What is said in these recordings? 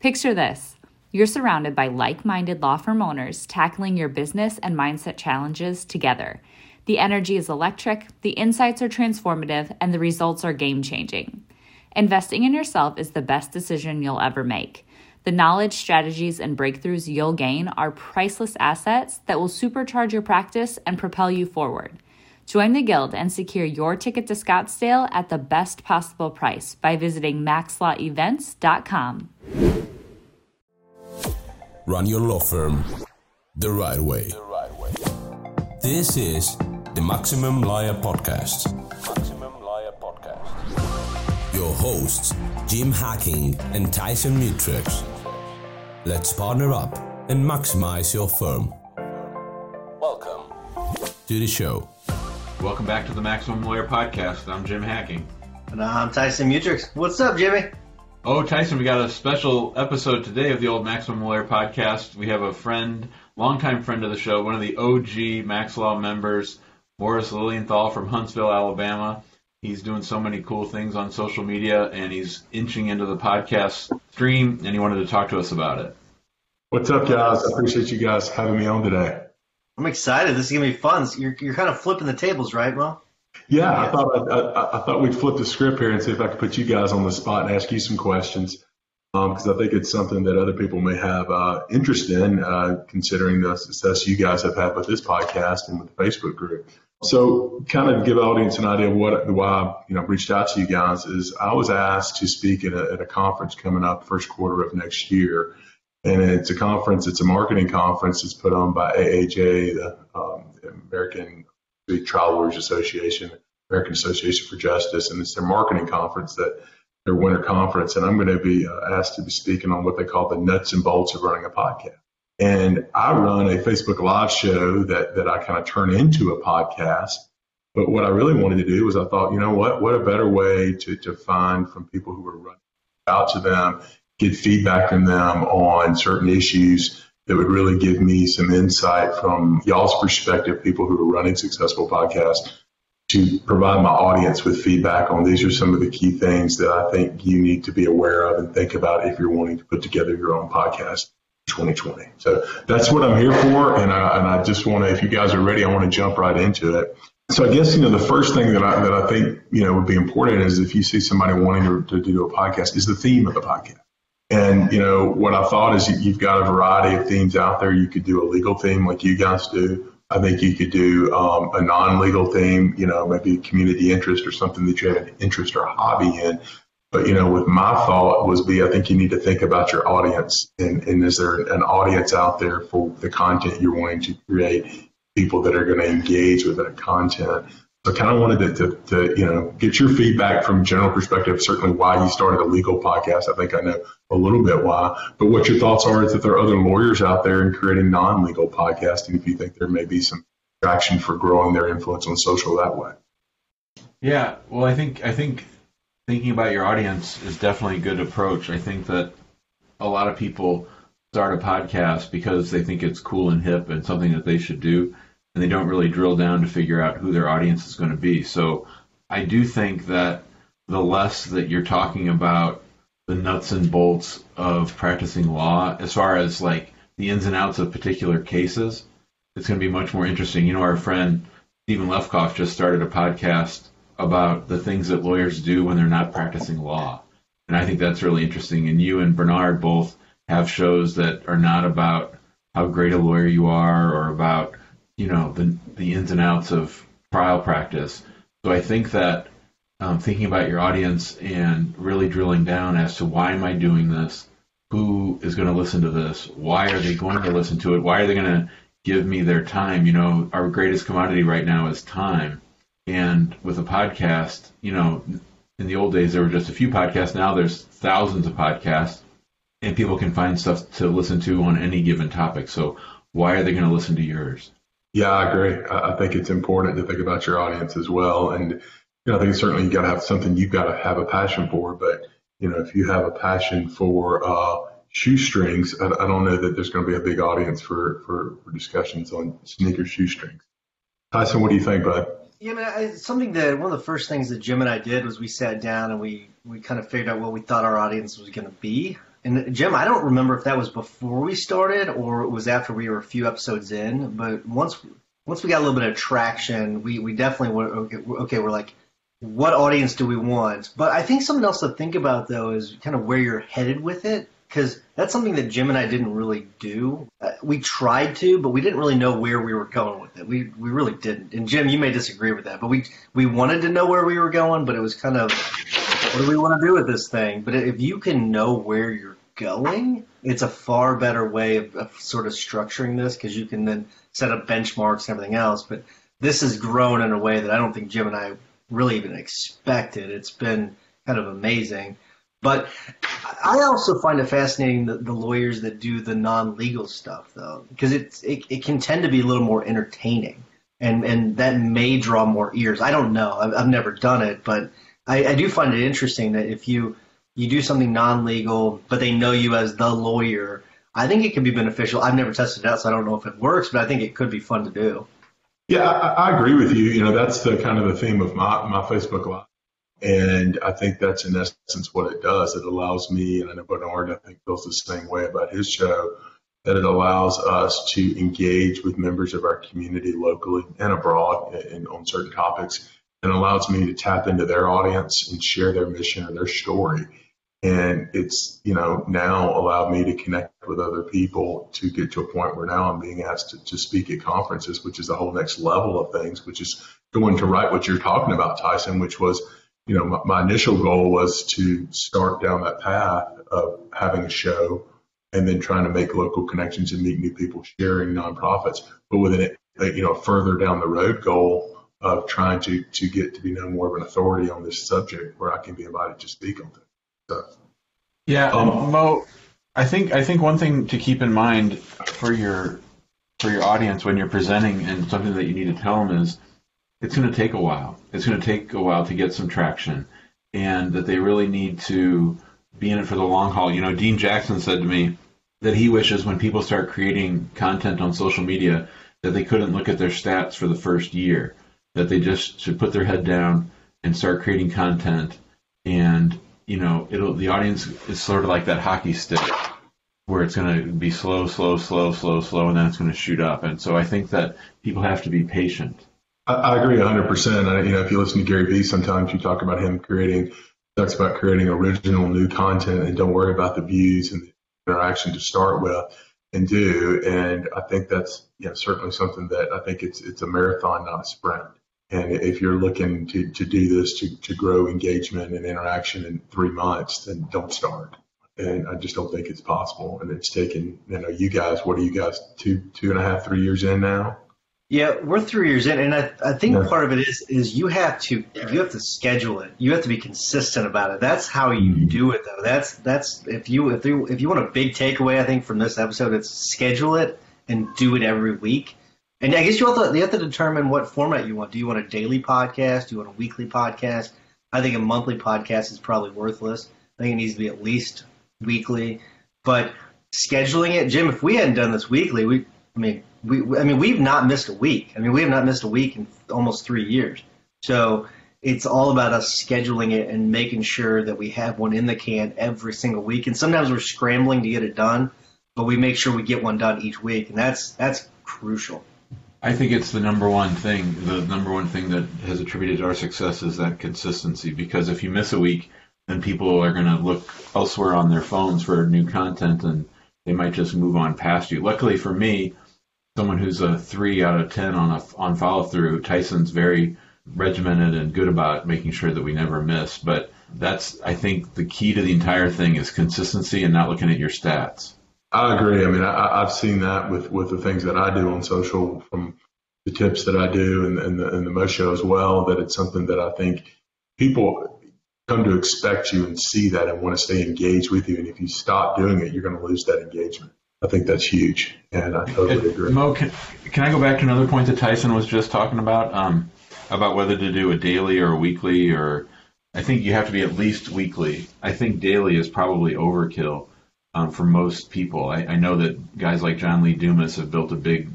Picture this you're surrounded by like minded law firm owners tackling your business and mindset challenges together. The energy is electric, the insights are transformative, and the results are game changing. Investing in yourself is the best decision you'll ever make. The knowledge, strategies, and breakthroughs you'll gain are priceless assets that will supercharge your practice and propel you forward. Join the Guild and secure your ticket to Scottsdale at the best possible price by visiting maxlawevents.com. Run your law firm the right way. The right way. This is the Maximum Lawyer Podcast. Maximum Lawyer Podcast. Your hosts, Jim Hacking and Tyson Mutrux. Let's partner up and maximize your firm. Welcome to the show. Welcome back to the Maximum Lawyer Podcast. I'm Jim Hacking. And I'm Tyson Mutrux. What's up, Jimmy? Oh, Tyson, we got a special episode today of the old Maximum Lawyer podcast. We have a friend, longtime friend of the show, one of the OG Max Law members, Morris Lilienthal from Huntsville, Alabama. He's doing so many cool things on social media, and he's inching into the podcast stream, and he wanted to talk to us about it. What's up, guys? I appreciate you guys having me on today. I'm excited. This is gonna be fun. You're you're kind of flipping the tables, right, Well. Yeah, I thought I, I, I, thought we'd flip the script here and see if I could put you guys on the spot and ask you some questions because um, I think it's something that other people may have uh, interest in, uh, considering the success you guys have had with this podcast and with the Facebook group. So, kind of give the audience an idea of what why I, you know reached out to you guys is I was asked to speak at a, at a conference coming up first quarter of next year, and it's a conference. It's a marketing conference. It's put on by AAJ, the, um, the American the Trial Lawyers Association, American Association for Justice, and it's their marketing conference that their winter conference. And I'm going to be uh, asked to be speaking on what they call the nuts and bolts of running a podcast. And I run a Facebook Live show that that I kind of turn into a podcast. But what I really wanted to do was I thought, you know what, what a better way to to find from people who are running out to them, get feedback from them on certain issues that would really give me some insight from y'all's perspective, people who are running successful podcasts, to provide my audience with feedback on these are some of the key things that I think you need to be aware of and think about if you're wanting to put together your own podcast. 2020. So that's what I'm here for, and I, and I just want to, if you guys are ready, I want to jump right into it. So I guess you know the first thing that I that I think you know would be important is if you see somebody wanting to, to do a podcast, is the theme of the podcast. And you know what I thought is you've got a variety of themes out there. You could do a legal theme like you guys do. I think you could do um, a non-legal theme. You know, maybe community interest or something that you have an interest or hobby in. But you know, with my thought was be I think you need to think about your audience and, and is there an audience out there for the content you're wanting to create? People that are going to engage with that content. So I kind of wanted to, to, to, you know, get your feedback from general perspective, certainly why you started a legal podcast. I think I know a little bit why, but what your thoughts are is that there are other lawyers out there and creating non-legal podcasting. If you think there may be some traction for growing their influence on social that way. Yeah, well, I think I think thinking about your audience is definitely a good approach. I think that a lot of people start a podcast because they think it's cool and hip and something that they should do and they don't really drill down to figure out who their audience is going to be. So I do think that the less that you're talking about the nuts and bolts of practicing law, as far as like the ins and outs of particular cases, it's going to be much more interesting. You know, our friend Stephen Lefkoff just started a podcast about the things that lawyers do when they're not practicing law. And I think that's really interesting. And you and Bernard both have shows that are not about how great a lawyer you are or about you know the the ins and outs of trial practice. So I think that um, thinking about your audience and really drilling down as to why am I doing this, who is going to listen to this, why are they going to listen to it, why are they going to give me their time? You know, our greatest commodity right now is time. And with a podcast, you know, in the old days there were just a few podcasts. Now there's thousands of podcasts, and people can find stuff to listen to on any given topic. So why are they going to listen to yours? Yeah, I agree. I think it's important to think about your audience as well. And, you know, I think certainly you got to have something you've got to have a passion for. But, you know, if you have a passion for uh, shoestrings, I, I don't know that there's going to be a big audience for, for, for discussions on sneaker shoestrings. Tyson, what do you think, bud? Yeah, I something that one of the first things that Jim and I did was we sat down and we we kind of figured out what we thought our audience was going to be. And Jim, I don't remember if that was before we started or it was after we were a few episodes in. But once once we got a little bit of traction, we we definitely were okay. Okay, we're like, what audience do we want? But I think something else to think about though is kind of where you're headed with it because that's something that Jim and I didn't really do. Uh, we tried to, but we didn't really know where we were going with it. We we really didn't. And Jim, you may disagree with that, but we we wanted to know where we were going, but it was kind of what do we want to do with this thing? But if you can know where you're going, it's a far better way of, of sort of structuring this because you can then set up benchmarks and everything else. But this has grown in a way that I don't think Jim and I really even expected. It's been kind of amazing. But I also find it fascinating the, the lawyers that do the non-legal stuff, though, because it, it can tend to be a little more entertaining, and and that may draw more ears. I don't know. I've, I've never done it, but I, I do find it interesting that if you you do something non-legal, but they know you as the lawyer, I think it could be beneficial. I've never tested it out, so I don't know if it works, but I think it could be fun to do. Yeah, I, I agree with you. You know, that's the kind of the theme of my my Facebook Live and I think that's in essence what it does. It allows me, and I know Bernard, I think, feels the same way about his show, that it allows us to engage with members of our community locally and abroad and on certain topics, and allows me to tap into their audience and share their mission or their story. And it's, you know, now allowed me to connect with other people to get to a point where now I'm being asked to, to speak at conferences, which is the whole next level of things, which is going to write what you're talking about, Tyson, which was you know, my, my, initial goal was to start down that path of having a show and then trying to make local connections and meet new people sharing nonprofits. But with a, you know, further down the road goal of trying to, to get to be known more of an authority on this subject where I can be invited to speak on things. So, yeah, um, Mo, I think, I think one thing to keep in mind for your, for your audience when you're presenting and something that you need to tell them is, it's going to take a while. It's going to take a while to get some traction, and that they really need to be in it for the long haul. You know, Dean Jackson said to me that he wishes when people start creating content on social media that they couldn't look at their stats for the first year, that they just should put their head down and start creating content. And you know, it'll the audience is sort of like that hockey stick where it's going to be slow, slow, slow, slow, slow, and then it's going to shoot up. And so I think that people have to be patient I, I agree 100%. You know, if you listen to Gary Vee, sometimes you talk about him creating, talks about creating original new content and don't worry about the views and the interaction to start with and do. And I think that's, you know, certainly something that I think it's, it's a marathon, not a sprint. And if you're looking to, to do this, to, to grow engagement and interaction in three months, then don't start. And I just don't think it's possible. And it's taken, you know, you guys, what are you guys, two, two and a half, three years in now? Yeah, we're three years in, and I, I think yeah. part of it is is you have to you have to schedule it. You have to be consistent about it. That's how you mm-hmm. do it, though. That's that's if you if you if you want a big takeaway, I think from this episode, it's schedule it and do it every week. And I guess you have to you have to determine what format you want. Do you want a daily podcast? Do you want a weekly podcast? I think a monthly podcast is probably worthless. I think it needs to be at least weekly. But scheduling it, Jim, if we hadn't done this weekly, we I mean we, I mean, we've not missed a week. I mean, we have not missed a week in almost three years. So it's all about us scheduling it and making sure that we have one in the can every single week. And sometimes we're scrambling to get it done, but we make sure we get one done each week, and that's that's crucial. I think it's the number one thing. The number one thing that has attributed to our success is that consistency. Because if you miss a week, then people are going to look elsewhere on their phones for new content, and they might just move on past you. Luckily for me, someone who's a three out of ten on a on follow through. Tyson's very regimented and good about making sure that we never miss. But that's I think the key to the entire thing is consistency and not looking at your stats. I agree. I mean, I, have seen that with with the things that I do on social, from the tips that I do and, and the and the Mo show as well. That it's something that I think people come to expect you and see that and want to stay engaged with you. And if you stop doing it, you're going to lose that engagement. I think that's huge, and I totally agree. Mo, can, can I go back to another point that Tyson was just talking about, um, about whether to do a daily or a weekly, or I think you have to be at least weekly. I think daily is probably overkill um, for most people. I, I know that guys like John Lee Dumas have built a big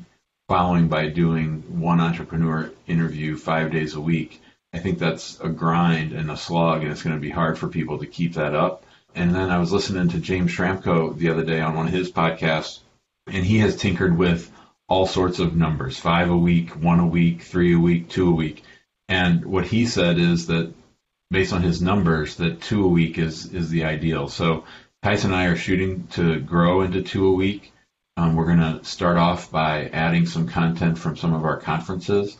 following by doing one entrepreneur interview five days a week. I think that's a grind and a slog, and it's going to be hard for people to keep that up. And then I was listening to James Schramko the other day on one of his podcasts, and he has tinkered with all sorts of numbers five a week, one a week, three a week, two a week. And what he said is that based on his numbers, that two a week is, is the ideal. So Tyson and I are shooting to grow into two a week. Um, we're going to start off by adding some content from some of our conferences,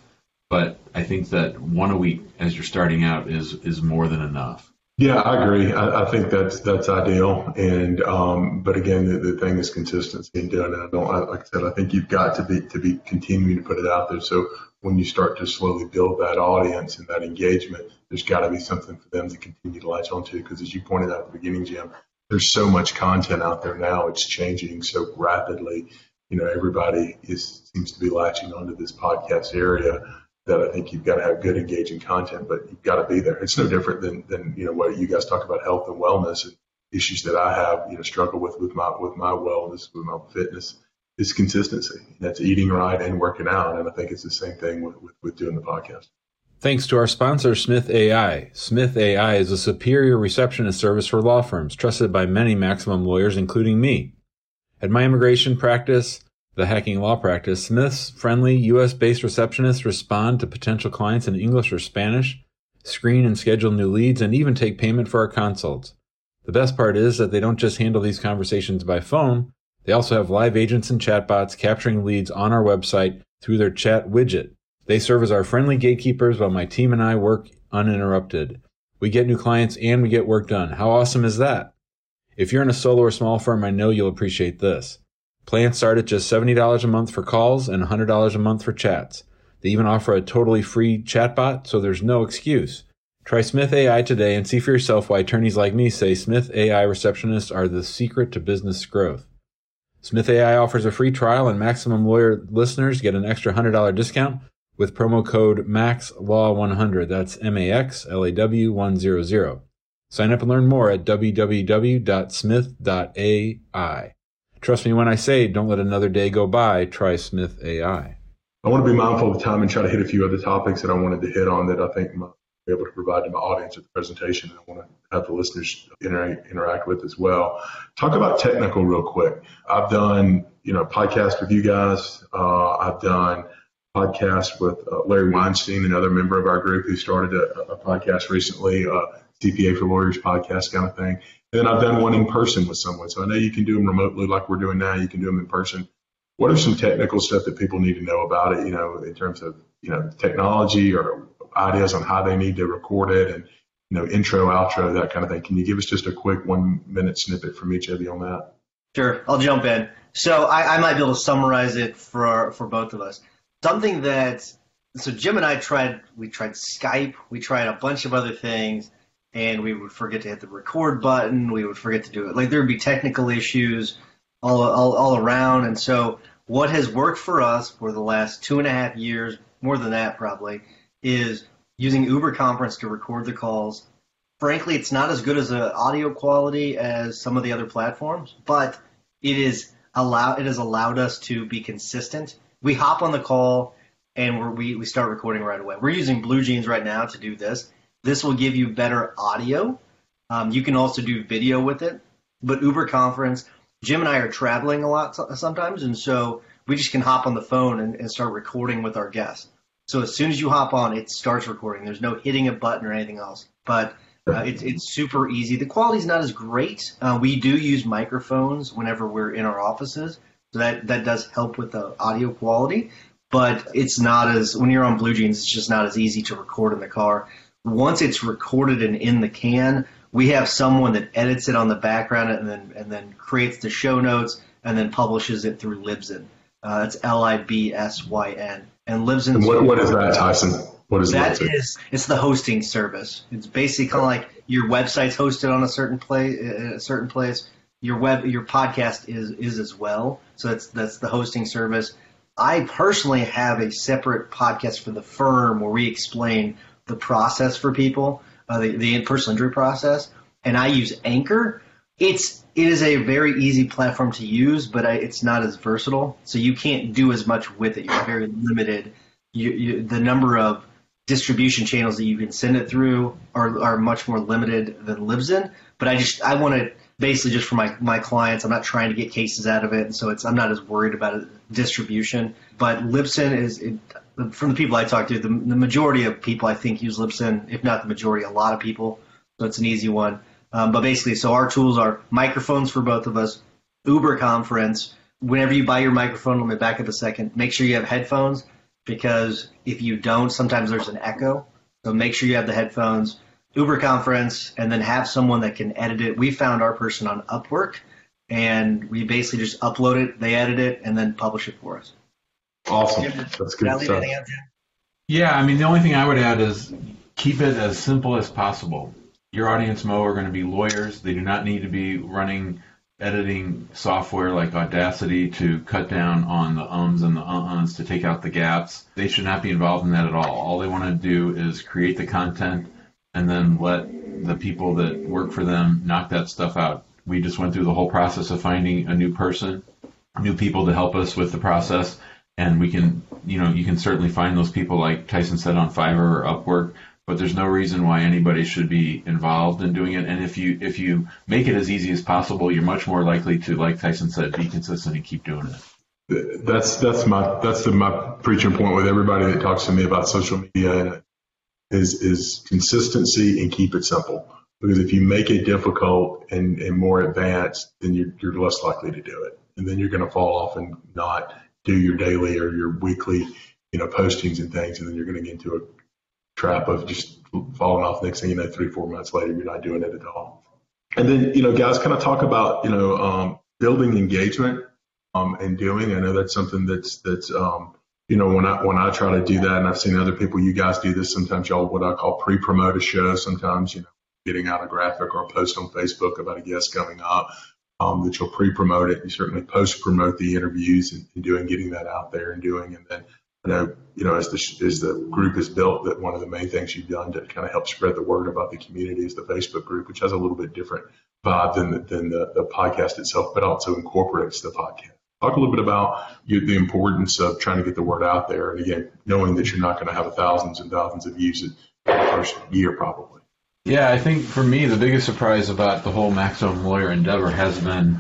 but I think that one a week as you're starting out is is more than enough. Yeah, I agree. I, I, think that's that's ideal. And um, but again, the, the thing is consistency and doing it. I don't I, like I said. I think you've got to be to be continuing to put it out there. So when you start to slowly build that audience and that engagement, there's got to be something for them to continue to latch onto. Because as you pointed out at the beginning, Jim, there's so much content out there now. It's changing so rapidly. You know, everybody is seems to be latching onto this podcast area that I think you've got to have good engaging content, but you've got to be there. It's no different than, than you know what you guys talk about health and wellness and issues that I have, you know, struggle with with my with my wellness, with my fitness is consistency. That's eating right and working out. And I think it's the same thing with, with, with doing the podcast. Thanks to our sponsor, Smith AI. Smith AI is a superior receptionist service for law firms, trusted by many maximum lawyers, including me. At my immigration practice, the hacking law practice, Smith's friendly US based receptionists respond to potential clients in English or Spanish, screen and schedule new leads, and even take payment for our consults. The best part is that they don't just handle these conversations by phone, they also have live agents and chatbots capturing leads on our website through their chat widget. They serve as our friendly gatekeepers while my team and I work uninterrupted. We get new clients and we get work done. How awesome is that? If you're in a solo or small firm, I know you'll appreciate this. Plans start at just $70 a month for calls and $100 a month for chats. They even offer a totally free chatbot, so there's no excuse. Try Smith AI today and see for yourself why attorneys like me say Smith AI receptionists are the secret to business growth. Smith AI offers a free trial and Maximum Lawyer listeners get an extra $100 discount with promo code MAXLAW100. That's M A X L A W 100. Sign up and learn more at www.smith.ai. Trust me when I say don't let another day go by. Try Smith AI. I want to be mindful of time and try to hit a few other topics that I wanted to hit on that I think I'm be able to provide to my audience at the presentation. I want to have the listeners interact, interact with as well. Talk about technical real quick. I've done, you know, podcast with you guys. Uh, I've done podcast with uh, Larry Weinstein, another member of our group who started a, a podcast recently, uh, CPA for Lawyers podcast kind of thing. And then I've done one in person with someone. So I know you can do them remotely like we're doing now. You can do them in person. What are some technical stuff that people need to know about it, you know, in terms of, you know, technology or ideas on how they need to record it and, you know, intro, outro, that kind of thing. Can you give us just a quick one minute snippet from each of you on that? Sure. I'll jump in. So I, I might be able to summarize it for, for both of us. Something that, so Jim and I tried, we tried Skype, we tried a bunch of other things and we would forget to hit the record button. We would forget to do it. Like there would be technical issues all, all, all around. And so what has worked for us for the last two and a half years, more than that probably, is using Uber Conference to record the calls. Frankly, it's not as good as the audio quality as some of the other platforms, but it is allow it has allowed us to be consistent. We hop on the call and we we start recording right away. We're using Blue Jeans right now to do this this will give you better audio. Um, you can also do video with it. But Uber Conference, Jim and I are traveling a lot sometimes, and so we just can hop on the phone and, and start recording with our guests. So as soon as you hop on, it starts recording. There's no hitting a button or anything else. But uh, it's it's super easy. The quality's not as great. Uh, we do use microphones whenever we're in our offices, so that that does help with the audio quality. But it's not as when you're on Blue Jeans, it's just not as easy to record in the car once it's recorded and in the can, we have someone that edits it on the background and then and then creates the show notes and then publishes it through Libsyn. Uh, it's L I B S Y N. And Libsyn. What, what is that, Tyson? What is that? Libsyn? Is, it's the hosting service. It's basically kind of like your website's hosted on a certain place, a certain place. Your web, your podcast is is as well. So that's that's the hosting service. I personally have a separate podcast for the firm where we explain the process for people, uh, the the personal injury process, and I use Anchor. It's it is a very easy platform to use, but I, it's not as versatile. So you can't do as much with it. You're very limited. You, you, the number of distribution channels that you can send it through are, are much more limited than Libsyn. But I just I want to basically just for my my clients. I'm not trying to get cases out of it, and so it's I'm not as worried about distribution. But Libsyn is it, from the people I talk to, the, the majority of people I think use Libsyn, if not the majority, a lot of people. So it's an easy one. Um, but basically, so our tools are microphones for both of us, Uber conference. Whenever you buy your microphone, let me back up a second. Make sure you have headphones because if you don't, sometimes there's an echo. So make sure you have the headphones, Uber conference, and then have someone that can edit it. We found our person on Upwork, and we basically just upload it, they edit it, and then publish it for us. Awesome. That's good stuff. Yeah, I mean, the only thing I would add is keep it as simple as possible. Your audience mo are going to be lawyers. They do not need to be running editing software like Audacity to cut down on the ums and the uh-uhs to take out the gaps. They should not be involved in that at all. All they want to do is create the content and then let the people that work for them knock that stuff out. We just went through the whole process of finding a new person, new people to help us with the process. And we can, you know, you can certainly find those people like Tyson said on Fiverr or Upwork but there's no reason why anybody should be involved in doing it. And if you if you make it as easy as possible, you're much more likely to, like Tyson said, be consistent and keep doing it. That's that's my that's the, my preaching point with everybody that talks to me about social media is is consistency and keep it simple. Because if you make it difficult and, and more advanced, then you're, you're less likely to do it, and then you're going to fall off and not do your daily or your weekly, you know, postings and things, and then you're going to get into a trap of just falling off. Next thing you know, three, four months later, you're not doing it at all. And then, you know, guys kind of talk about, you know, um, building engagement um, and doing. I know that's something that's, that's, um, you know, when I, when I try to do that, and I've seen other people, you guys do this sometimes, y'all, what I call pre-promote a show. Sometimes, you know, getting out a graphic or a post on Facebook about a guest coming up. Um, that you'll pre-promote it. You certainly post-promote the interviews and, and doing, getting that out there and doing, and then I know, you know, as the as the group is built, that one of the main things you've done to kind of help spread the word about the community is the Facebook group, which has a little bit different vibe than the, than the, the podcast itself, but also incorporates the podcast. Talk a little bit about you, the importance of trying to get the word out there, and again, knowing that you're not going to have thousands and thousands of views in the first year, probably. Yeah, I think for me, the biggest surprise about the whole Maximum Lawyer endeavor has been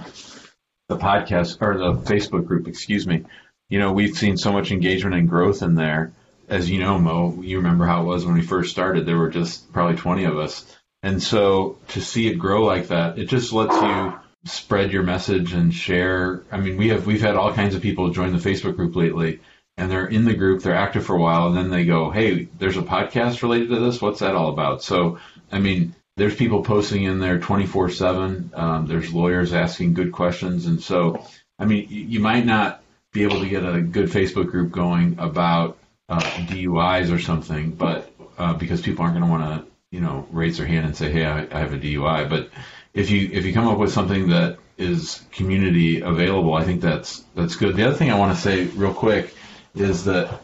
the podcast or the Facebook group, excuse me you know, we've seen so much engagement and growth in there. As you know, Mo, you remember how it was when we first started. There were just probably 20 of us. And so to see it grow like that, it just lets you spread your message and share. I mean, we have, we've had all kinds of people join the Facebook group lately and they're in the group, they're active for a while, and then they go, Hey, there's a podcast related to this. What's that all about? So, I mean, there's people posting in there 24 um, 7. There's lawyers asking good questions. And so, I mean, you might not be able to get a good Facebook group going about uh, DUIs or something, but uh, because people aren't going to want to, you know, raise their hand and say, "Hey, I, I have a DUI." But if you if you come up with something that is community available, I think that's that's good. The other thing I want to say real quick is that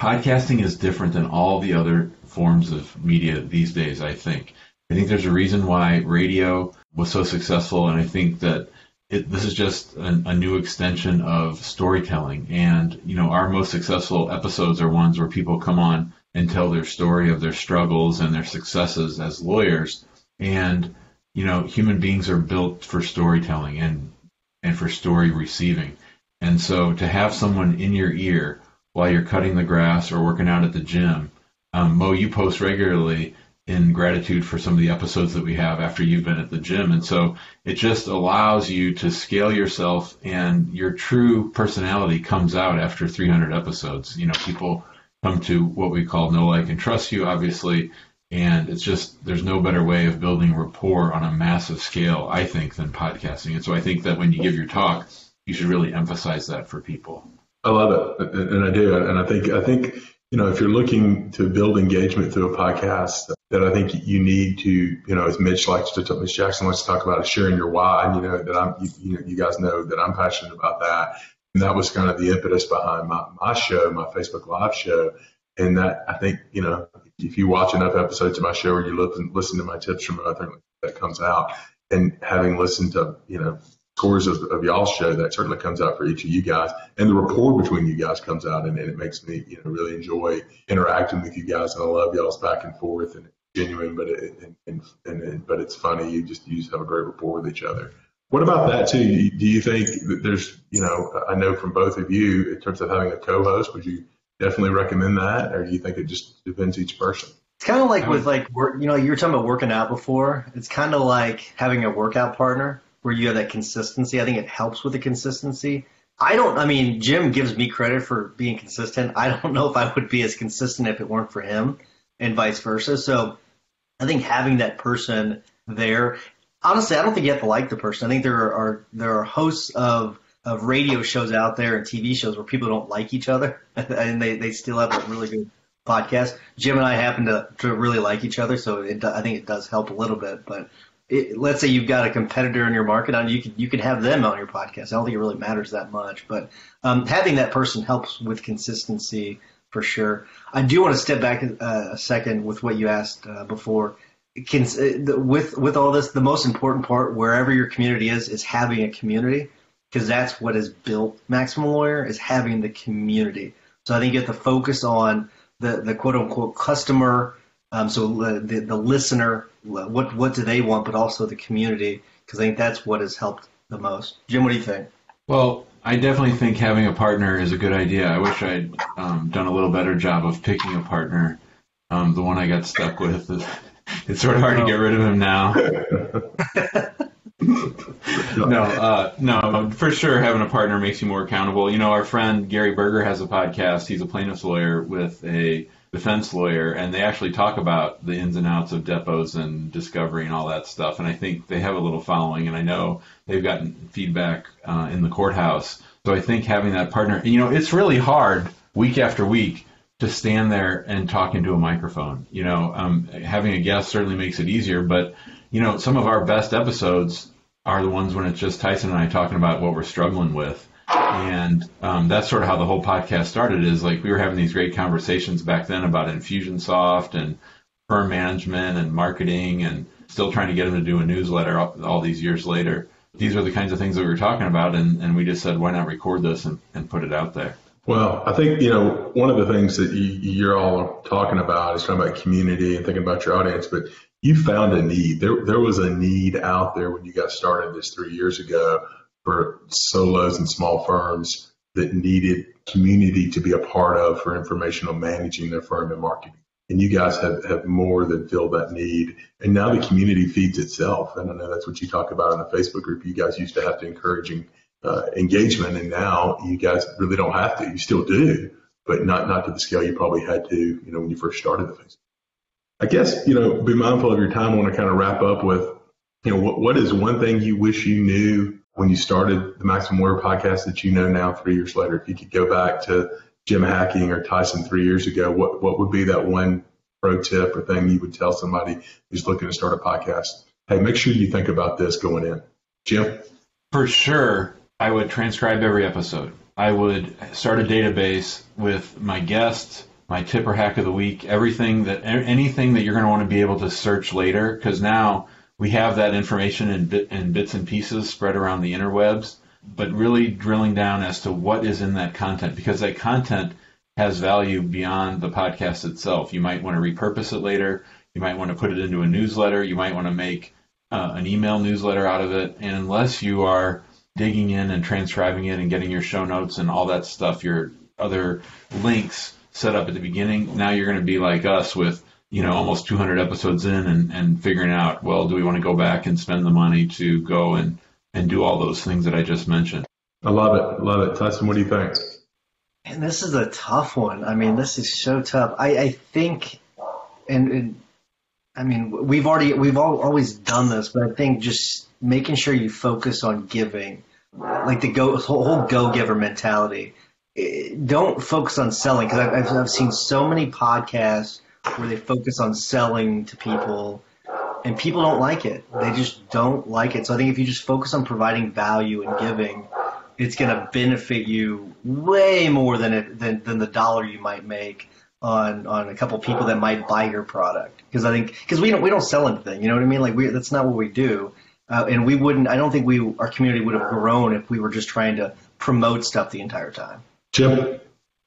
podcasting is different than all the other forms of media these days. I think I think there's a reason why radio was so successful, and I think that it, this is just a, a, new extension of storytelling. And, you know, our most successful episodes are ones where people come on and tell their story of their struggles and their successes as lawyers. And, you know, human beings are built for storytelling and, and for story receiving. And so to have someone in your ear while you're cutting the grass or working out at the gym, um, Mo, you post regularly in gratitude for some of the episodes that we have after you've been at the gym. And so it just allows you to scale yourself and your true personality comes out after 300 episodes. You know, people come to what we call know, like, and trust you, obviously. And it's just, there's no better way of building rapport on a massive scale, I think, than podcasting. And so I think that when you give your talk, you should really emphasize that for people. I love it. And I do. And I think, I think, you know, if you're looking to build engagement through a podcast, that I think you need to, you know, as Mitch likes to, Mitch Jackson likes to talk about, is sharing your why. You know, that I'm, you, you, know, you guys know that I'm passionate about that. And that was kind of the impetus behind my, my show, my Facebook Live show. And that I think, you know, if you watch enough episodes of my show or you listen, listen to my tips from other that comes out. And having listened to, you know, scores of, of y'all's show, that certainly comes out for each of you guys. And the rapport between you guys comes out, and, and it makes me, you know, really enjoy interacting with you guys. And I love y'all's back and forth and genuine, but it, and, and, and, but it's funny. You just you just have a great rapport with each other. What about that too? Do you think that there's, you know, I know from both of you in terms of having a co-host, would you definitely recommend that, or do you think it just depends each person? It's kind of like with like work, you know, you were talking about working out before. It's kind of like having a workout partner where you have that consistency. I think it helps with the consistency. I don't, I mean, Jim gives me credit for being consistent. I don't know if I would be as consistent if it weren't for him and vice versa. So I think having that person there, honestly, I don't think you have to like the person. I think there are, there are hosts of, of radio shows out there and TV shows where people don't like each other and they, they still have a really good podcast. Jim and I happen to, to really like each other. So it, I think it does help a little bit, but it, let's say you've got a competitor in your market on you could you could have them on your podcast. I don't think it really matters that much, but um, having that person helps with consistency for sure. I do want to step back uh, a second with what you asked uh, before. Can, uh, with with all this, the most important part, wherever your community is, is having a community because that's what has built Maximum Lawyer is having the community. So I think you have to focus on the the quote unquote customer um, so the, the listener, what what do they want, but also the community, because I think that's what has helped the most. Jim, what do you think? Well, I definitely think having a partner is a good idea. I wish I'd um, done a little better job of picking a partner. Um, the one I got stuck with, it's sort of hard to get rid of him now. no, uh, no, for sure, having a partner makes you more accountable. You know, our friend Gary Berger has a podcast. He's a plaintiff's lawyer with a defense lawyer, and they actually talk about the ins and outs of depos and discovery and all that stuff. And I think they have a little following, and I know they've gotten feedback uh, in the courthouse. So I think having that partner, you know, it's really hard week after week to stand there and talk into a microphone. You know, um, having a guest certainly makes it easier, but you know, some of our best episodes are the ones when it's just Tyson and I talking about what we're struggling with and um, that's sort of how the whole podcast started. Is like we were having these great conversations back then about Infusionsoft and firm management and marketing, and still trying to get them to do a newsletter all, these years later. These are the kinds of things that we were talking about, and, and we just said, why not record this and, and put it out there. Well, I think you know one of the things that you, you're all talking about is talking about community and thinking about your audience, but you found a need. There, there was a need out there when you got started this three years ago for solos and small firms that needed community to be a part of for informational managing their firm and marketing. And you guys have, have more than filled that need. And now the community feeds itself. And I know that's what you talk about in the Facebook group. You guys used to have to encouraging uh, engagement, and now you guys really don't have to. You still do, but not not to the scale you probably had to, you know, when you first started the Facebook. I guess you know, be mindful of your time. I want to kind of wrap up with, you know, what what is one thing you wish you knew when you started the Maximum Lawyer podcast that you know now three years later? If you could go back to Jim Hacking or Tyson three years ago, what, what would be that one pro tip or thing you would tell somebody who's looking to start a podcast? Hey, make sure you think about this going in. Jim? For sure, I would transcribe every episode. I would start a database with my guests, my tip or hack of the week, everything that anything that you're going to want to be able to search later because now we have that information in, bit, in bits and pieces spread around the interwebs, but really drilling down as to what is in that content because that content has value beyond the podcast itself. You might want to repurpose it later. You might want to put it into a newsletter. You might want to make uh, an email newsletter out of it. And unless you are digging in and transcribing it and getting your show notes and all that stuff, your other links set up at the beginning, now you're going to be like us with you know, almost 200 episodes in and, and figuring out, well, do we want to go back and spend the money to go and, and do all those things that I just mentioned? I love it. Love it. Tyson, what do you think? And this is a tough one. I mean, this is so tough. I, I think, and, and I mean, we've already, we've all, always done this, but I think just making sure you focus on giving, like the go, whole, whole go giver mentality don't focus on selling because I've, I've, I've seen so many podcasts where they focus on selling to people and people don't like it. They just don't like it. So I think if you just focus on providing value and giving, it's going to benefit you way more than it than, than the dollar you might make on on a couple people that might buy your product. Because I think because we don't we don't sell anything. You know what I mean? Like we that's not what we do. Uh, and we wouldn't. I don't think we our community would have grown if we were just trying to promote stuff the entire time. Jim.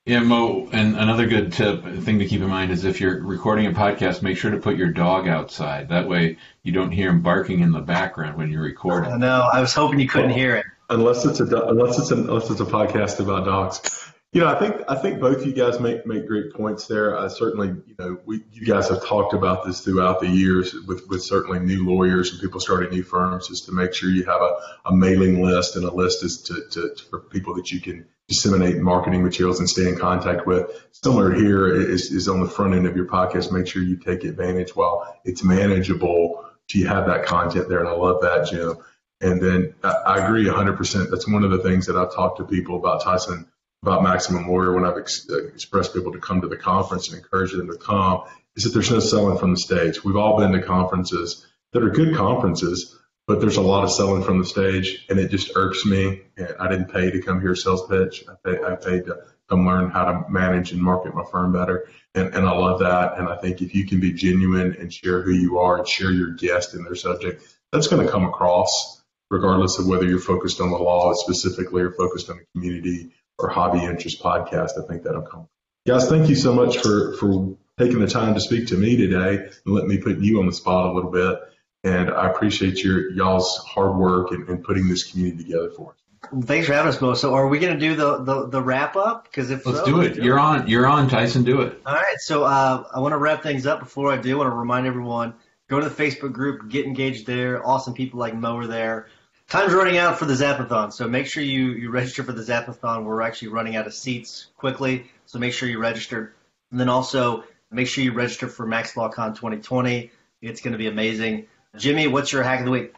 Yeah, Mo, and another good tip, thing to keep in mind is if you're recording a podcast, make sure to put your dog outside. That way you don't hear him barking in the background when you're recording. I know. I was hoping you couldn't hear it. Unless it's a unless it's a, unless it's a podcast about dogs. You know, I think I think both of you guys make make great points there. I certainly, you know, we you guys have talked about this throughout the years with with certainly new lawyers and people starting new firms, is to make sure you have a, a mailing list and a list is to, to, to for people that you can disseminate marketing materials and stay in contact with. Similar here is, is on the front end of your podcast. Make sure you take advantage while it's manageable. You have that content there? And I love that, Jim. And then I agree 100%. That's one of the things that I've talked to people about Tyson about Maximum Lawyer when I've ex- uh, expressed people to come to the conference and encourage them to come is that there's no selling from the stage. We've all been to conferences that are good conferences, but there's a lot of selling from the stage, and it just irks me. I didn't pay to come here sales pitch. I paid, I paid to come learn how to manage and market my firm better, and, and I love that. And I think if you can be genuine and share who you are and share your guest and their subject, that's going to come across regardless of whether you're focused on the law specifically or focused on the community or hobby interest podcast. I think that'll come. Guys, thank you so much for, for taking the time to speak to me today and let me put you on the spot a little bit. And I appreciate your y'all's hard work and, and putting this community together for us. Thanks for having us, Mo. So, are we going to do the, the, the wrap up? Because if let's so, do it. You're on. You're on, Tyson. Do it. All right. So, uh, I want to wrap things up. Before I do, I want to remind everyone: go to the Facebook group, get engaged there. Awesome people like Mo are there. Time's running out for the Zapathon, so make sure you, you register for the Zapathon. We're actually running out of seats quickly, so make sure you register. And then also make sure you register for MaxLawCon 2020. It's going to be amazing. Jimmy, what's your hack of the week?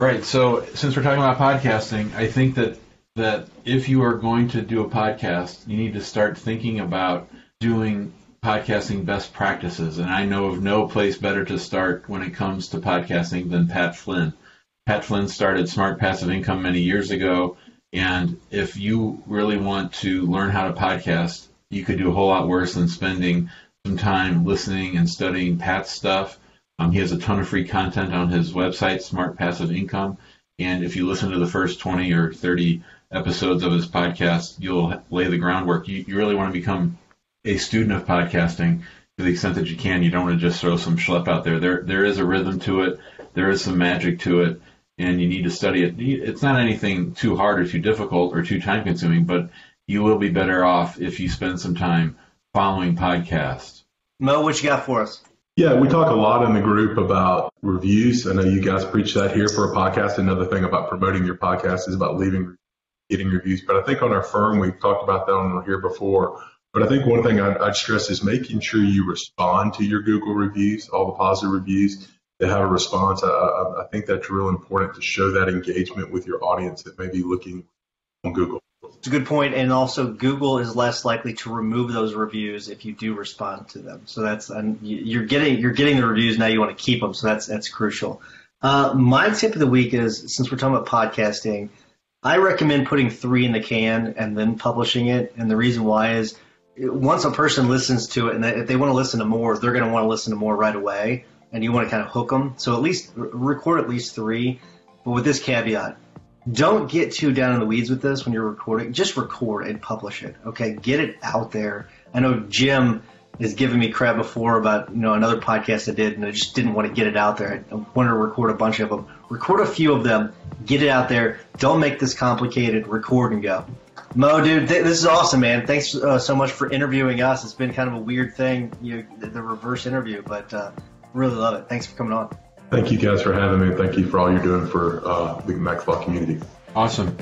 Right. So since we're talking about podcasting, I think that that if you are going to do a podcast, you need to start thinking about doing podcasting best practices. And I know of no place better to start when it comes to podcasting than Pat Flynn. Pat Flynn started Smart Passive Income many years ago. And if you really want to learn how to podcast, you could do a whole lot worse than spending some time listening and studying Pat's stuff. Um, he has a ton of free content on his website, Smart Passive Income. And if you listen to the first 20 or 30 episodes of his podcast, you'll lay the groundwork. You, you really want to become a student of podcasting to the extent that you can. You don't want to just throw some schlep out there. There, there is a rhythm to it. There is some magic to it and you need to study it. It's not anything too hard or too difficult or too time consuming, but you will be better off if you spend some time following podcasts. Mo, what you got for us? Yeah, we talk a lot in the group about reviews. I know you guys preach that here for a podcast. Another thing about promoting your podcast is about leaving, getting reviews. But I think on our firm, we've talked about that on here before. But I think one thing I'd, I'd stress is making sure you respond to your Google reviews, all the positive reviews to have a response. I, I, I think that's real important to show that engagement with your audience that may be looking on Google. It's a good point, and also Google is less likely to remove those reviews if you do respond to them. So that's you're getting you're getting the reviews now. You want to keep them, so that's that's crucial. Uh, my tip of the week is since we're talking about podcasting, I recommend putting three in the can and then publishing it. And the reason why is once a person listens to it, and if they want to listen to more, they're going to want to listen to more right away and you want to kind of hook them. So at least record at least three, but with this caveat. Don't get too down in the weeds with this when you're recording. Just record and publish it. Okay, get it out there. I know Jim has given me crap before about you know another podcast I did, and I just didn't want to get it out there. I wanted to record a bunch of them. Record a few of them. Get it out there. Don't make this complicated. Record and go. Mo, dude, th- this is awesome, man. Thanks uh, so much for interviewing us. It's been kind of a weird thing, you know, the reverse interview, but uh, Really love it. Thanks for coming on. Thank you guys for having me. Thank you for all you're doing for uh, the Max Law community. Awesome.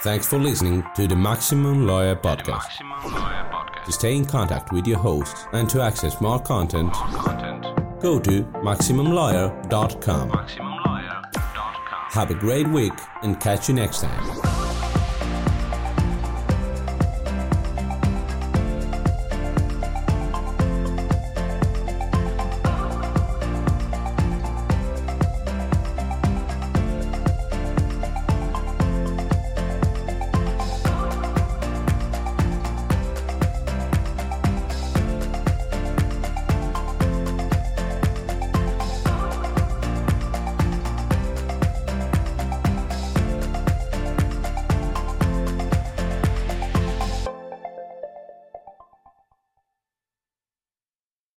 Thanks for listening to the Maximum Lawyer Podcast. To stay in contact with your host and to access more content, more content. go to MaximumLawyer.com. MaximumLawyer.com. Have a great week and catch you next time.